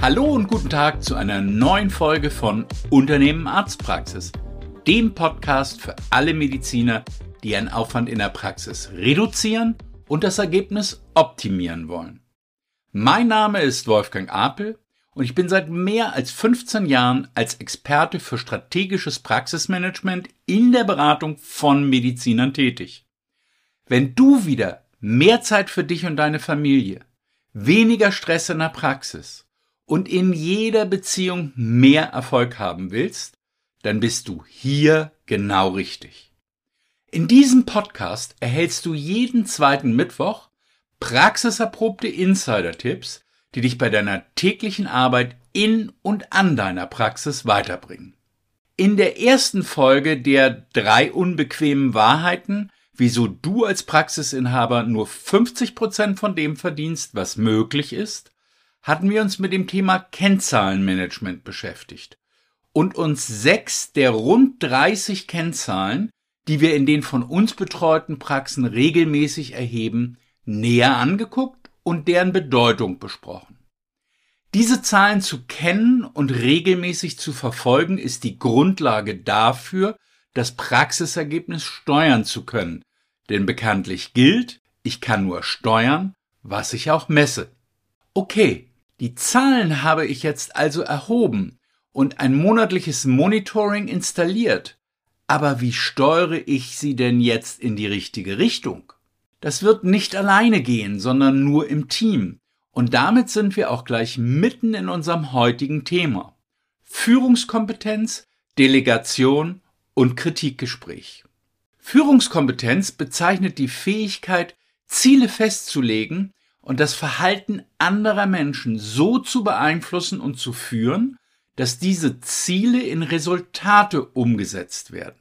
Hallo und guten Tag zu einer neuen Folge von Unternehmen Arztpraxis, dem Podcast für alle Mediziner, die ihren Aufwand in der Praxis reduzieren und das Ergebnis optimieren wollen. Mein Name ist Wolfgang Apel und ich bin seit mehr als 15 Jahren als Experte für strategisches Praxismanagement in der Beratung von Medizinern tätig. Wenn du wieder mehr Zeit für dich und deine Familie, weniger Stress in der Praxis und in jeder Beziehung mehr Erfolg haben willst, dann bist du hier genau richtig. In diesem Podcast erhältst du jeden zweiten Mittwoch praxiserprobte Insider-Tipps, die dich bei deiner täglichen Arbeit in und an deiner Praxis weiterbringen. In der ersten Folge der drei unbequemen Wahrheiten, wieso du als Praxisinhaber nur 50 Prozent von dem verdienst, was möglich ist, hatten wir uns mit dem Thema Kennzahlenmanagement beschäftigt und uns sechs der rund 30 Kennzahlen, die wir in den von uns betreuten Praxen regelmäßig erheben, näher angeguckt und deren Bedeutung besprochen. Diese Zahlen zu kennen und regelmäßig zu verfolgen, ist die Grundlage dafür, das Praxisergebnis steuern zu können. Denn bekanntlich gilt, ich kann nur steuern, was ich auch messe. Okay, die Zahlen habe ich jetzt also erhoben und ein monatliches Monitoring installiert. Aber wie steuere ich sie denn jetzt in die richtige Richtung? Das wird nicht alleine gehen, sondern nur im Team. Und damit sind wir auch gleich mitten in unserem heutigen Thema. Führungskompetenz, Delegation und Kritikgespräch. Führungskompetenz bezeichnet die Fähigkeit, Ziele festzulegen und das Verhalten anderer Menschen so zu beeinflussen und zu führen, dass diese Ziele in Resultate umgesetzt werden.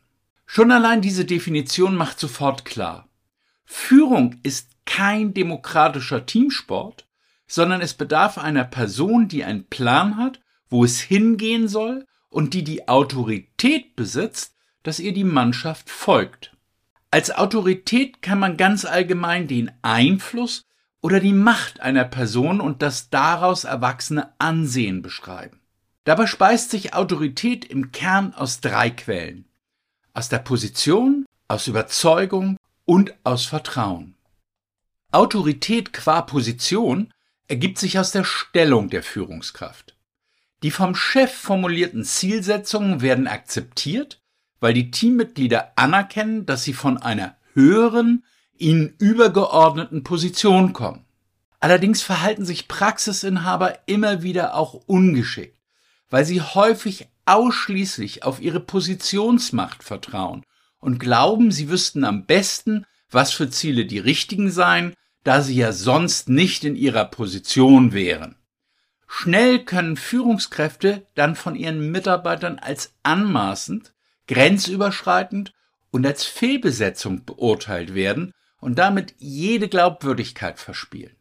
Schon allein diese Definition macht sofort klar. Führung ist kein demokratischer Teamsport, sondern es bedarf einer Person, die einen Plan hat, wo es hingehen soll und die die Autorität besitzt, dass ihr die Mannschaft folgt. Als Autorität kann man ganz allgemein den Einfluss oder die Macht einer Person und das daraus erwachsene Ansehen beschreiben. Dabei speist sich Autorität im Kern aus drei Quellen. Aus der Position, aus Überzeugung und aus Vertrauen. Autorität qua Position ergibt sich aus der Stellung der Führungskraft. Die vom Chef formulierten Zielsetzungen werden akzeptiert, weil die Teammitglieder anerkennen, dass sie von einer höheren, ihnen übergeordneten Position kommen. Allerdings verhalten sich Praxisinhaber immer wieder auch ungeschickt, weil sie häufig ausschließlich auf ihre Positionsmacht vertrauen und glauben, sie wüssten am besten, was für Ziele die richtigen seien, da sie ja sonst nicht in ihrer Position wären. Schnell können Führungskräfte dann von ihren Mitarbeitern als anmaßend, grenzüberschreitend und als Fehlbesetzung beurteilt werden und damit jede Glaubwürdigkeit verspielen.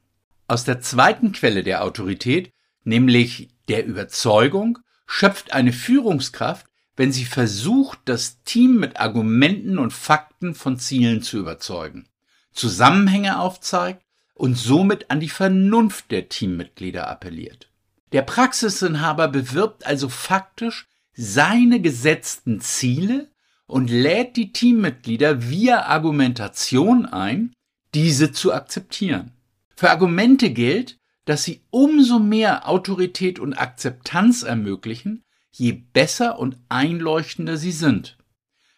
Aus der zweiten Quelle der Autorität, nämlich der Überzeugung, schöpft eine Führungskraft, wenn sie versucht, das Team mit Argumenten und Fakten von Zielen zu überzeugen, Zusammenhänge aufzeigt und somit an die Vernunft der Teammitglieder appelliert. Der Praxisinhaber bewirbt also faktisch seine gesetzten Ziele und lädt die Teammitglieder via Argumentation ein, diese zu akzeptieren. Für Argumente gilt, dass sie umso mehr Autorität und Akzeptanz ermöglichen, je besser und einleuchtender sie sind.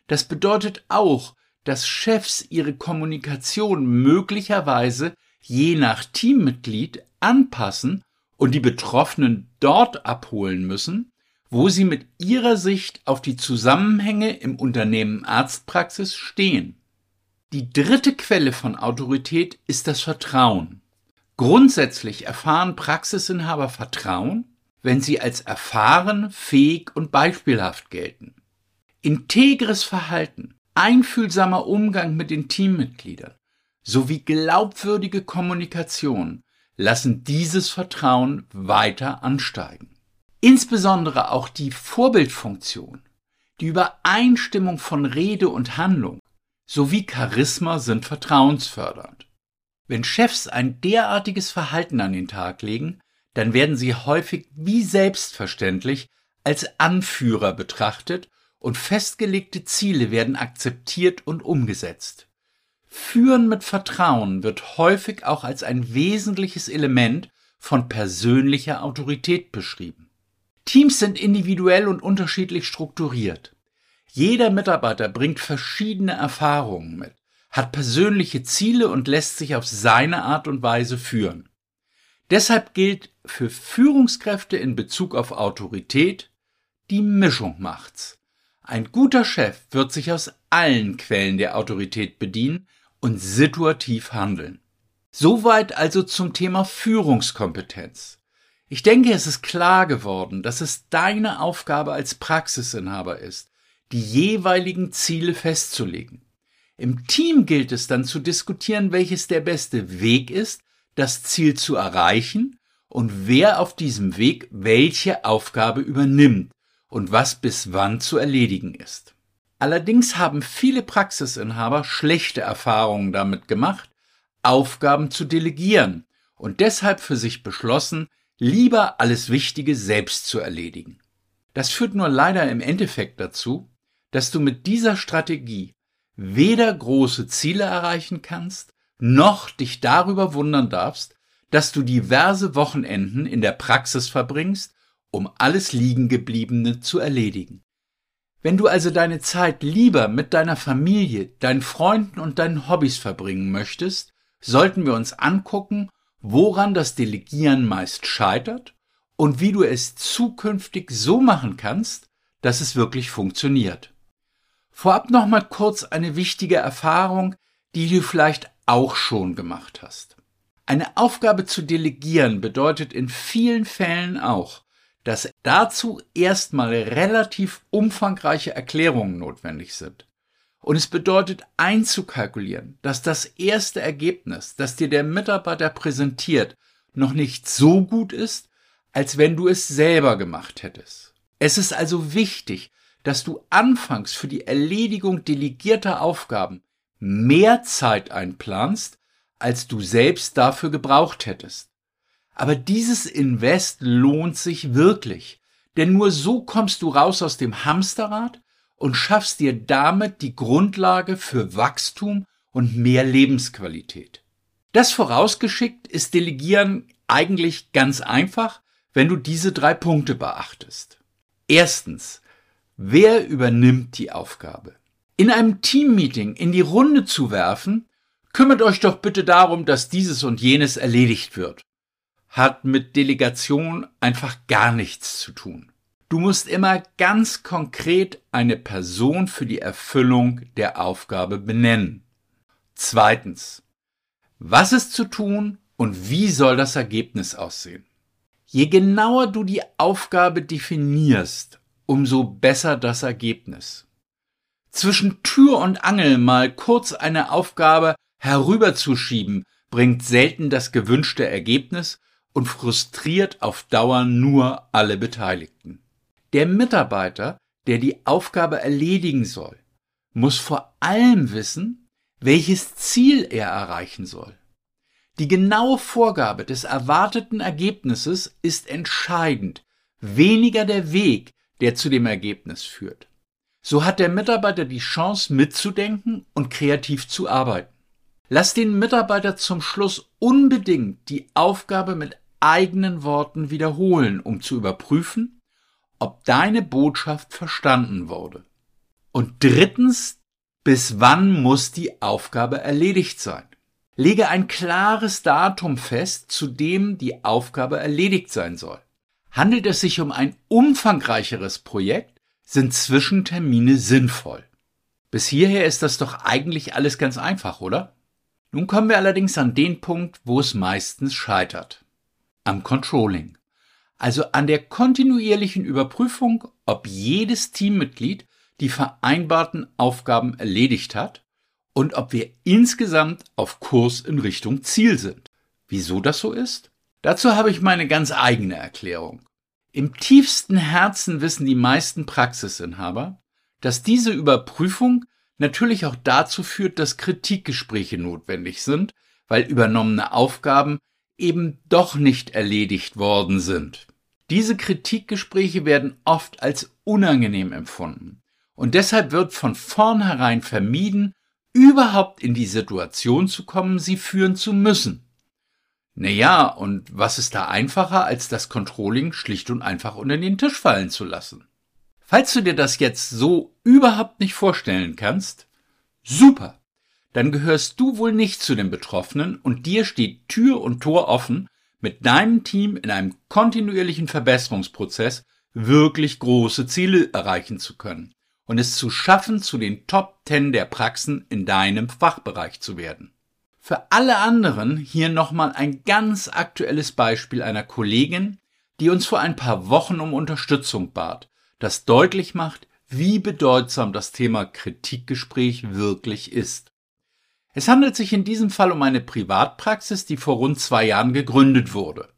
Das bedeutet auch, dass Chefs ihre Kommunikation möglicherweise je nach Teammitglied anpassen und die Betroffenen dort abholen müssen, wo sie mit ihrer Sicht auf die Zusammenhänge im Unternehmen Arztpraxis stehen. Die dritte Quelle von Autorität ist das Vertrauen. Grundsätzlich erfahren Praxisinhaber Vertrauen, wenn sie als erfahren, fähig und beispielhaft gelten. Integres Verhalten, einfühlsamer Umgang mit den Teammitgliedern sowie glaubwürdige Kommunikation lassen dieses Vertrauen weiter ansteigen. Insbesondere auch die Vorbildfunktion, die Übereinstimmung von Rede und Handlung sowie Charisma sind vertrauensfördernd. Wenn Chefs ein derartiges Verhalten an den Tag legen, dann werden sie häufig wie selbstverständlich als Anführer betrachtet und festgelegte Ziele werden akzeptiert und umgesetzt. Führen mit Vertrauen wird häufig auch als ein wesentliches Element von persönlicher Autorität beschrieben. Teams sind individuell und unterschiedlich strukturiert. Jeder Mitarbeiter bringt verschiedene Erfahrungen mit, hat persönliche Ziele und lässt sich auf seine Art und Weise führen. Deshalb gilt für Führungskräfte in Bezug auf Autorität, die Mischung macht's. Ein guter Chef wird sich aus allen Quellen der Autorität bedienen und situativ handeln. Soweit also zum Thema Führungskompetenz. Ich denke, es ist klar geworden, dass es deine Aufgabe als Praxisinhaber ist, die jeweiligen Ziele festzulegen. Im Team gilt es dann zu diskutieren, welches der beste Weg ist, das Ziel zu erreichen und wer auf diesem Weg welche Aufgabe übernimmt und was bis wann zu erledigen ist. Allerdings haben viele Praxisinhaber schlechte Erfahrungen damit gemacht, Aufgaben zu delegieren und deshalb für sich beschlossen, lieber alles Wichtige selbst zu erledigen. Das führt nur leider im Endeffekt dazu, dass du mit dieser Strategie weder große Ziele erreichen kannst, noch dich darüber wundern darfst, dass du diverse Wochenenden in der Praxis verbringst, um alles Liegengebliebene zu erledigen. Wenn du also deine Zeit lieber mit deiner Familie, deinen Freunden und deinen Hobbys verbringen möchtest, sollten wir uns angucken, woran das Delegieren meist scheitert und wie du es zukünftig so machen kannst, dass es wirklich funktioniert. Vorab noch mal kurz eine wichtige Erfahrung, die du vielleicht auch schon gemacht hast. Eine Aufgabe zu delegieren bedeutet in vielen Fällen auch, dass dazu erstmal relativ umfangreiche Erklärungen notwendig sind. Und es bedeutet einzukalkulieren, dass das erste Ergebnis, das dir der Mitarbeiter präsentiert, noch nicht so gut ist, als wenn du es selber gemacht hättest. Es ist also wichtig, dass du anfangs für die Erledigung delegierter Aufgaben mehr Zeit einplanst, als du selbst dafür gebraucht hättest. Aber dieses Invest lohnt sich wirklich, denn nur so kommst du raus aus dem Hamsterrad und schaffst dir damit die Grundlage für Wachstum und mehr Lebensqualität. Das vorausgeschickt ist Delegieren eigentlich ganz einfach, wenn du diese drei Punkte beachtest. Erstens, wer übernimmt die Aufgabe? In einem Teammeeting in die Runde zu werfen, kümmert euch doch bitte darum, dass dieses und jenes erledigt wird. Hat mit Delegation einfach gar nichts zu tun. Du musst immer ganz konkret eine Person für die Erfüllung der Aufgabe benennen. Zweitens. Was ist zu tun und wie soll das Ergebnis aussehen? Je genauer du die Aufgabe definierst, umso besser das Ergebnis. Zwischen Tür und Angel mal kurz eine Aufgabe herüberzuschieben, bringt selten das gewünschte Ergebnis und frustriert auf Dauer nur alle Beteiligten. Der Mitarbeiter, der die Aufgabe erledigen soll, muss vor allem wissen, welches Ziel er erreichen soll. Die genaue Vorgabe des erwarteten Ergebnisses ist entscheidend, weniger der Weg, der zu dem Ergebnis führt. So hat der Mitarbeiter die Chance mitzudenken und kreativ zu arbeiten. Lass den Mitarbeiter zum Schluss unbedingt die Aufgabe mit eigenen Worten wiederholen, um zu überprüfen, ob deine Botschaft verstanden wurde. Und drittens, bis wann muss die Aufgabe erledigt sein? Lege ein klares Datum fest, zu dem die Aufgabe erledigt sein soll. Handelt es sich um ein umfangreicheres Projekt, sind Zwischentermine sinnvoll. Bis hierher ist das doch eigentlich alles ganz einfach, oder? Nun kommen wir allerdings an den Punkt, wo es meistens scheitert. Am Controlling also an der kontinuierlichen Überprüfung, ob jedes Teammitglied die vereinbarten Aufgaben erledigt hat und ob wir insgesamt auf Kurs in Richtung Ziel sind. Wieso das so ist? Dazu habe ich meine ganz eigene Erklärung. Im tiefsten Herzen wissen die meisten Praxisinhaber, dass diese Überprüfung natürlich auch dazu führt, dass Kritikgespräche notwendig sind, weil übernommene Aufgaben eben doch nicht erledigt worden sind. Diese Kritikgespräche werden oft als unangenehm empfunden und deshalb wird von vornherein vermieden, überhaupt in die Situation zu kommen, sie führen zu müssen. Naja, und was ist da einfacher, als das Controlling schlicht und einfach unter den Tisch fallen zu lassen? Falls du dir das jetzt so überhaupt nicht vorstellen kannst, super! Dann gehörst du wohl nicht zu den Betroffenen und dir steht Tür und Tor offen, mit deinem Team in einem kontinuierlichen Verbesserungsprozess wirklich große Ziele erreichen zu können und es zu schaffen, zu den Top 10 der Praxen in deinem Fachbereich zu werden. Für alle anderen hier nochmal ein ganz aktuelles Beispiel einer Kollegin, die uns vor ein paar Wochen um Unterstützung bat, das deutlich macht, wie bedeutsam das Thema Kritikgespräch wirklich ist. Es handelt sich in diesem Fall um eine Privatpraxis, die vor rund zwei Jahren gegründet wurde.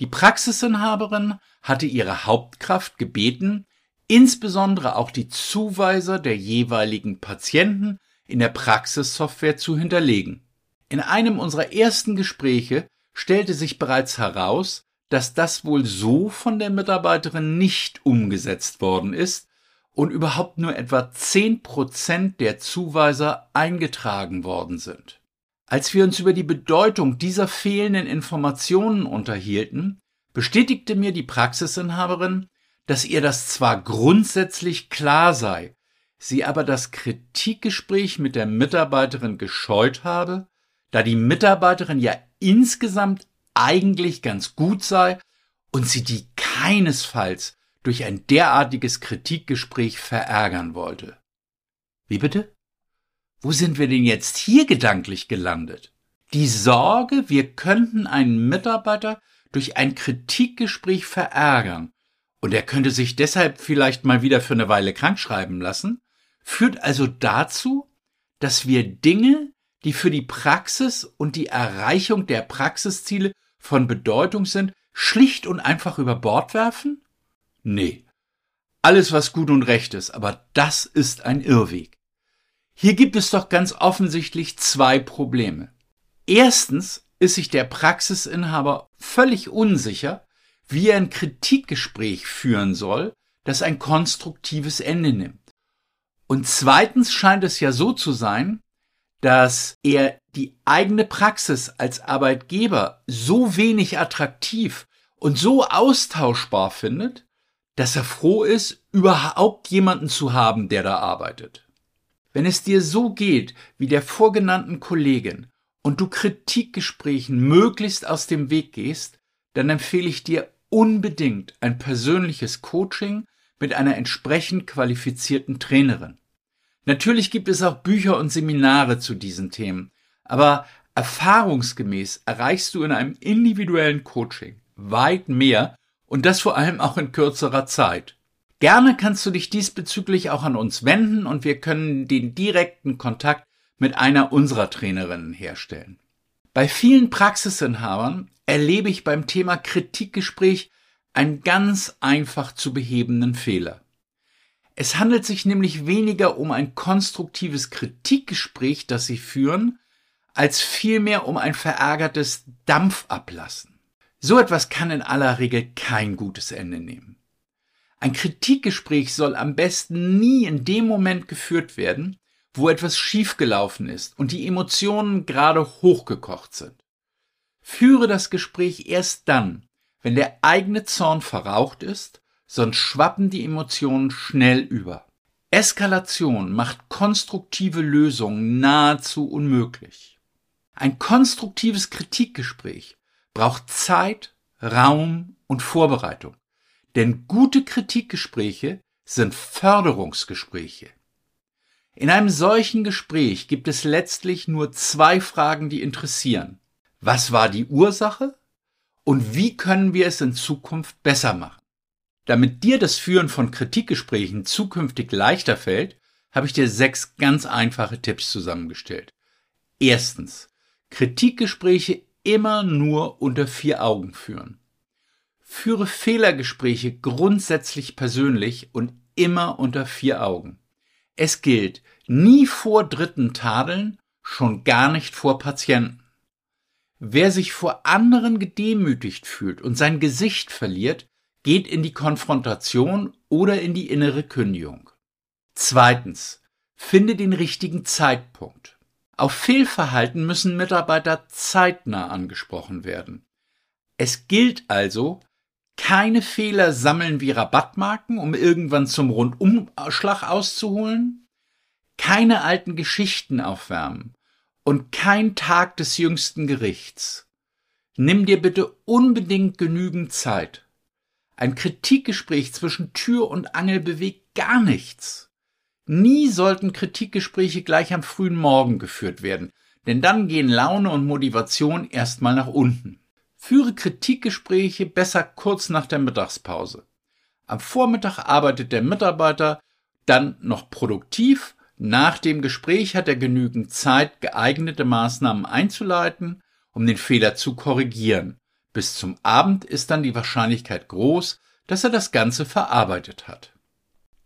Die Praxisinhaberin hatte ihre Hauptkraft gebeten, insbesondere auch die Zuweiser der jeweiligen Patienten in der Praxissoftware zu hinterlegen. In einem unserer ersten Gespräche stellte sich bereits heraus, dass das wohl so von der Mitarbeiterin nicht umgesetzt worden ist und überhaupt nur etwa zehn Prozent der Zuweiser eingetragen worden sind. Als wir uns über die Bedeutung dieser fehlenden Informationen unterhielten, bestätigte mir die Praxisinhaberin, dass ihr das zwar grundsätzlich klar sei, sie aber das Kritikgespräch mit der Mitarbeiterin gescheut habe, da die Mitarbeiterin ja insgesamt eigentlich ganz gut sei und sie die keinesfalls durch ein derartiges Kritikgespräch verärgern wollte. Wie bitte? Wo sind wir denn jetzt hier gedanklich gelandet? Die Sorge, wir könnten einen Mitarbeiter durch ein Kritikgespräch verärgern und er könnte sich deshalb vielleicht mal wieder für eine Weile krankschreiben lassen, führt also dazu, dass wir Dinge, die für die Praxis und die Erreichung der Praxisziele von Bedeutung sind, schlicht und einfach über Bord werfen? Nee. Alles, was gut und recht ist, aber das ist ein Irrweg. Hier gibt es doch ganz offensichtlich zwei Probleme. Erstens ist sich der Praxisinhaber völlig unsicher, wie er ein Kritikgespräch führen soll, das ein konstruktives Ende nimmt. Und zweitens scheint es ja so zu sein, dass er die eigene Praxis als Arbeitgeber so wenig attraktiv und so austauschbar findet, dass er froh ist, überhaupt jemanden zu haben, der da arbeitet. Wenn es dir so geht wie der vorgenannten Kollegin und du Kritikgesprächen möglichst aus dem Weg gehst, dann empfehle ich dir unbedingt ein persönliches Coaching mit einer entsprechend qualifizierten Trainerin. Natürlich gibt es auch Bücher und Seminare zu diesen Themen, aber erfahrungsgemäß erreichst du in einem individuellen Coaching weit mehr und das vor allem auch in kürzerer Zeit. Gerne kannst du dich diesbezüglich auch an uns wenden und wir können den direkten Kontakt mit einer unserer Trainerinnen herstellen. Bei vielen Praxisinhabern erlebe ich beim Thema Kritikgespräch einen ganz einfach zu behebenden Fehler. Es handelt sich nämlich weniger um ein konstruktives Kritikgespräch, das sie führen, als vielmehr um ein verärgertes Dampfablassen. So etwas kann in aller Regel kein gutes Ende nehmen. Ein Kritikgespräch soll am besten nie in dem Moment geführt werden, wo etwas schiefgelaufen ist und die Emotionen gerade hochgekocht sind. Führe das Gespräch erst dann, wenn der eigene Zorn verraucht ist sonst schwappen die Emotionen schnell über. Eskalation macht konstruktive Lösungen nahezu unmöglich. Ein konstruktives Kritikgespräch braucht Zeit, Raum und Vorbereitung. Denn gute Kritikgespräche sind Förderungsgespräche. In einem solchen Gespräch gibt es letztlich nur zwei Fragen, die interessieren. Was war die Ursache? Und wie können wir es in Zukunft besser machen? Damit dir das Führen von Kritikgesprächen zukünftig leichter fällt, habe ich dir sechs ganz einfache Tipps zusammengestellt. Erstens, Kritikgespräche immer nur unter vier Augen führen. Führe Fehlergespräche grundsätzlich persönlich und immer unter vier Augen. Es gilt, nie vor Dritten tadeln, schon gar nicht vor Patienten. Wer sich vor anderen gedemütigt fühlt und sein Gesicht verliert, geht in die Konfrontation oder in die innere Kündigung. Zweitens, finde den richtigen Zeitpunkt. Auf Fehlverhalten müssen Mitarbeiter zeitnah angesprochen werden. Es gilt also, keine Fehler sammeln wie Rabattmarken, um irgendwann zum Rundumschlag auszuholen, keine alten Geschichten aufwärmen und kein Tag des jüngsten Gerichts. Nimm dir bitte unbedingt genügend Zeit. Ein Kritikgespräch zwischen Tür und Angel bewegt gar nichts. Nie sollten Kritikgespräche gleich am frühen Morgen geführt werden, denn dann gehen Laune und Motivation erstmal nach unten. Führe Kritikgespräche besser kurz nach der Mittagspause. Am Vormittag arbeitet der Mitarbeiter dann noch produktiv. Nach dem Gespräch hat er genügend Zeit, geeignete Maßnahmen einzuleiten, um den Fehler zu korrigieren. Bis zum Abend ist dann die Wahrscheinlichkeit groß, dass er das Ganze verarbeitet hat.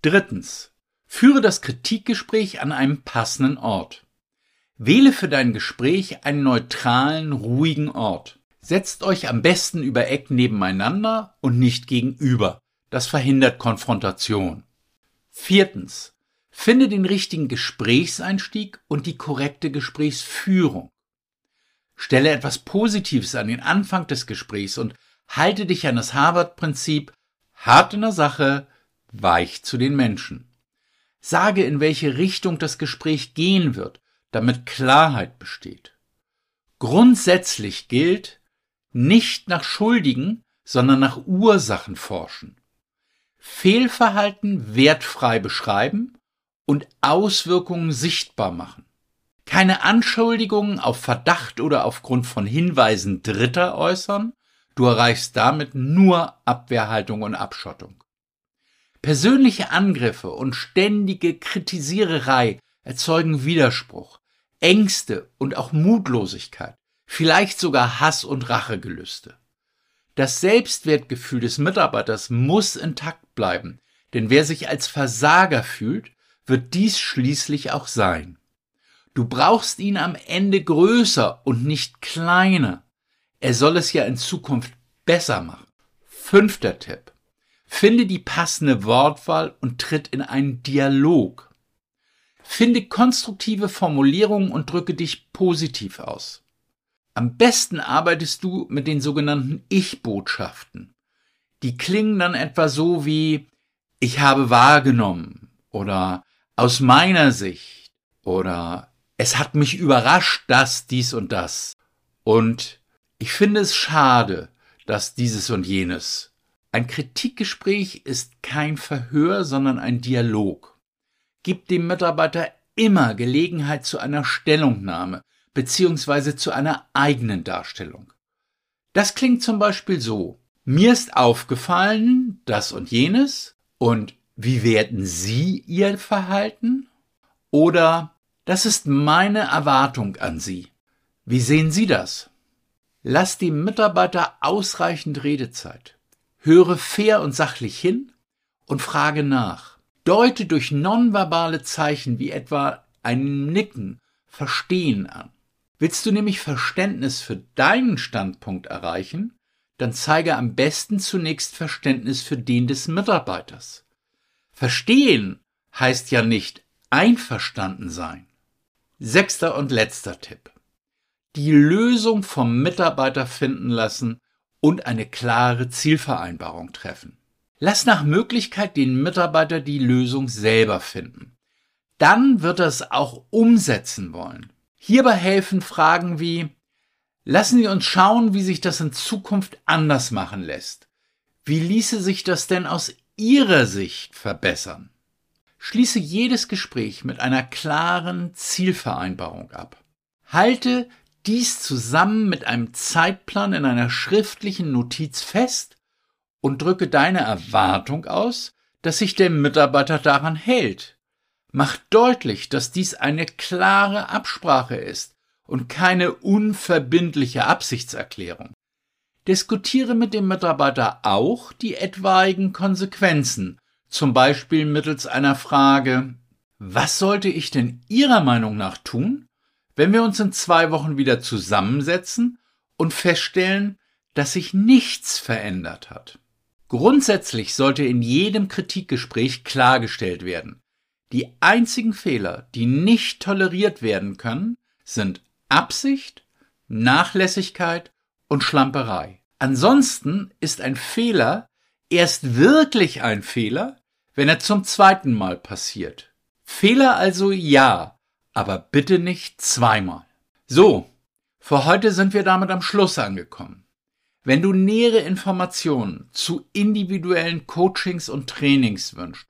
Drittens. Führe das Kritikgespräch an einem passenden Ort. Wähle für dein Gespräch einen neutralen, ruhigen Ort. Setzt euch am besten über Eck nebeneinander und nicht gegenüber. Das verhindert Konfrontation. Viertens. Finde den richtigen Gesprächseinstieg und die korrekte Gesprächsführung. Stelle etwas Positives an den Anfang des Gesprächs und halte dich an das Harvard-Prinzip hart in der Sache, weich zu den Menschen. Sage, in welche Richtung das Gespräch gehen wird, damit Klarheit besteht. Grundsätzlich gilt, nicht nach Schuldigen, sondern nach Ursachen forschen. Fehlverhalten wertfrei beschreiben und Auswirkungen sichtbar machen. Keine Anschuldigungen auf Verdacht oder aufgrund von Hinweisen Dritter äußern, du erreichst damit nur Abwehrhaltung und Abschottung. Persönliche Angriffe und ständige Kritisiererei erzeugen Widerspruch, Ängste und auch Mutlosigkeit vielleicht sogar Hass und Rachegelüste. Das Selbstwertgefühl des Mitarbeiters muss intakt bleiben, denn wer sich als Versager fühlt, wird dies schließlich auch sein. Du brauchst ihn am Ende größer und nicht kleiner. Er soll es ja in Zukunft besser machen. Fünfter Tipp. Finde die passende Wortwahl und tritt in einen Dialog. Finde konstruktive Formulierungen und drücke dich positiv aus. Am besten arbeitest du mit den sogenannten Ich-Botschaften. Die klingen dann etwa so wie ich habe wahrgenommen oder aus meiner Sicht oder es hat mich überrascht, dass dies und das. Und ich finde es schade, dass dieses und jenes. Ein Kritikgespräch ist kein Verhör, sondern ein Dialog. Gib dem Mitarbeiter immer Gelegenheit zu einer Stellungnahme, beziehungsweise zu einer eigenen Darstellung. Das klingt zum Beispiel so. Mir ist aufgefallen, das und jenes, und wie werden Sie Ihr Verhalten? Oder das ist meine Erwartung an Sie. Wie sehen Sie das? Lass dem Mitarbeiter ausreichend Redezeit. Höre fair und sachlich hin und frage nach. Deute durch nonverbale Zeichen wie etwa ein Nicken Verstehen an. Willst du nämlich Verständnis für deinen Standpunkt erreichen, dann zeige am besten zunächst Verständnis für den des Mitarbeiters. Verstehen heißt ja nicht einverstanden sein. Sechster und letzter Tipp. Die Lösung vom Mitarbeiter finden lassen und eine klare Zielvereinbarung treffen. Lass nach Möglichkeit den Mitarbeiter die Lösung selber finden. Dann wird er es auch umsetzen wollen. Hierbei helfen Fragen wie, lassen Sie uns schauen, wie sich das in Zukunft anders machen lässt. Wie ließe sich das denn aus Ihrer Sicht verbessern? Schließe jedes Gespräch mit einer klaren Zielvereinbarung ab. Halte dies zusammen mit einem Zeitplan in einer schriftlichen Notiz fest und drücke deine Erwartung aus, dass sich der Mitarbeiter daran hält macht deutlich, dass dies eine klare Absprache ist und keine unverbindliche Absichtserklärung. Diskutiere mit dem Mitarbeiter auch die etwaigen Konsequenzen, zum Beispiel mittels einer Frage Was sollte ich denn Ihrer Meinung nach tun, wenn wir uns in zwei Wochen wieder zusammensetzen und feststellen, dass sich nichts verändert hat. Grundsätzlich sollte in jedem Kritikgespräch klargestellt werden, die einzigen Fehler, die nicht toleriert werden können, sind Absicht, Nachlässigkeit und Schlamperei. Ansonsten ist ein Fehler erst wirklich ein Fehler, wenn er zum zweiten Mal passiert. Fehler also ja, aber bitte nicht zweimal. So, für heute sind wir damit am Schluss angekommen. Wenn du nähere Informationen zu individuellen Coachings und Trainings wünschst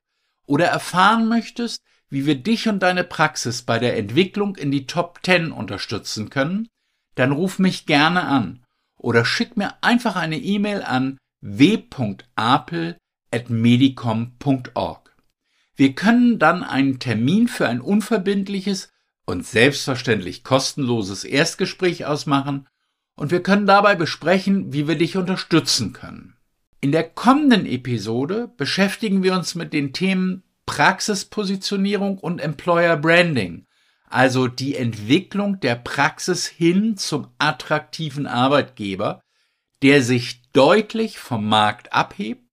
oder erfahren möchtest, wie wir dich und deine Praxis bei der Entwicklung in die Top 10 unterstützen können, dann ruf mich gerne an oder schick mir einfach eine E-Mail an w.apel.medicom.org. Wir können dann einen Termin für ein unverbindliches und selbstverständlich kostenloses Erstgespräch ausmachen und wir können dabei besprechen, wie wir dich unterstützen können. In der kommenden Episode beschäftigen wir uns mit den Themen Praxispositionierung und Employer Branding, also die Entwicklung der Praxis hin zum attraktiven Arbeitgeber, der sich deutlich vom Markt abhebt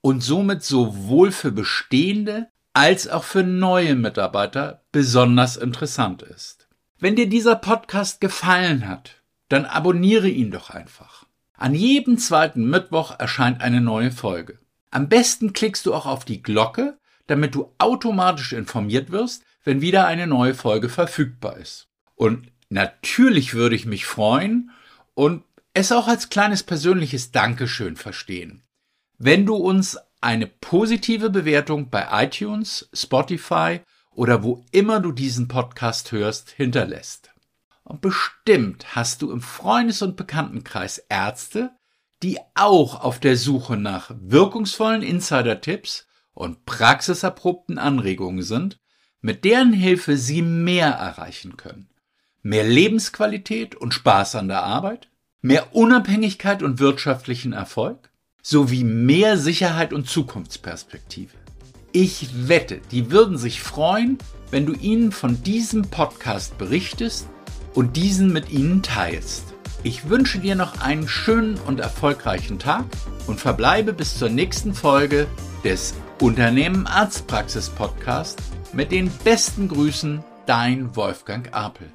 und somit sowohl für bestehende als auch für neue Mitarbeiter besonders interessant ist. Wenn dir dieser Podcast gefallen hat, dann abonniere ihn doch einfach. An jedem zweiten Mittwoch erscheint eine neue Folge. Am besten klickst du auch auf die Glocke, damit du automatisch informiert wirst, wenn wieder eine neue Folge verfügbar ist. Und natürlich würde ich mich freuen und es auch als kleines persönliches Dankeschön verstehen, wenn du uns eine positive Bewertung bei iTunes, Spotify oder wo immer du diesen Podcast hörst, hinterlässt. Und bestimmt hast du im Freundes- und Bekanntenkreis Ärzte, die auch auf der Suche nach wirkungsvollen Insider-Tipps und praxiserprobten Anregungen sind, mit deren Hilfe sie mehr erreichen können. Mehr Lebensqualität und Spaß an der Arbeit, mehr Unabhängigkeit und wirtschaftlichen Erfolg, sowie mehr Sicherheit und Zukunftsperspektive. Ich wette, die würden sich freuen, wenn du ihnen von diesem Podcast berichtest und diesen mit ihnen teilst. Ich wünsche dir noch einen schönen und erfolgreichen Tag und verbleibe bis zur nächsten Folge des Unternehmen Arztpraxis Podcast mit den besten Grüßen, dein Wolfgang Apel.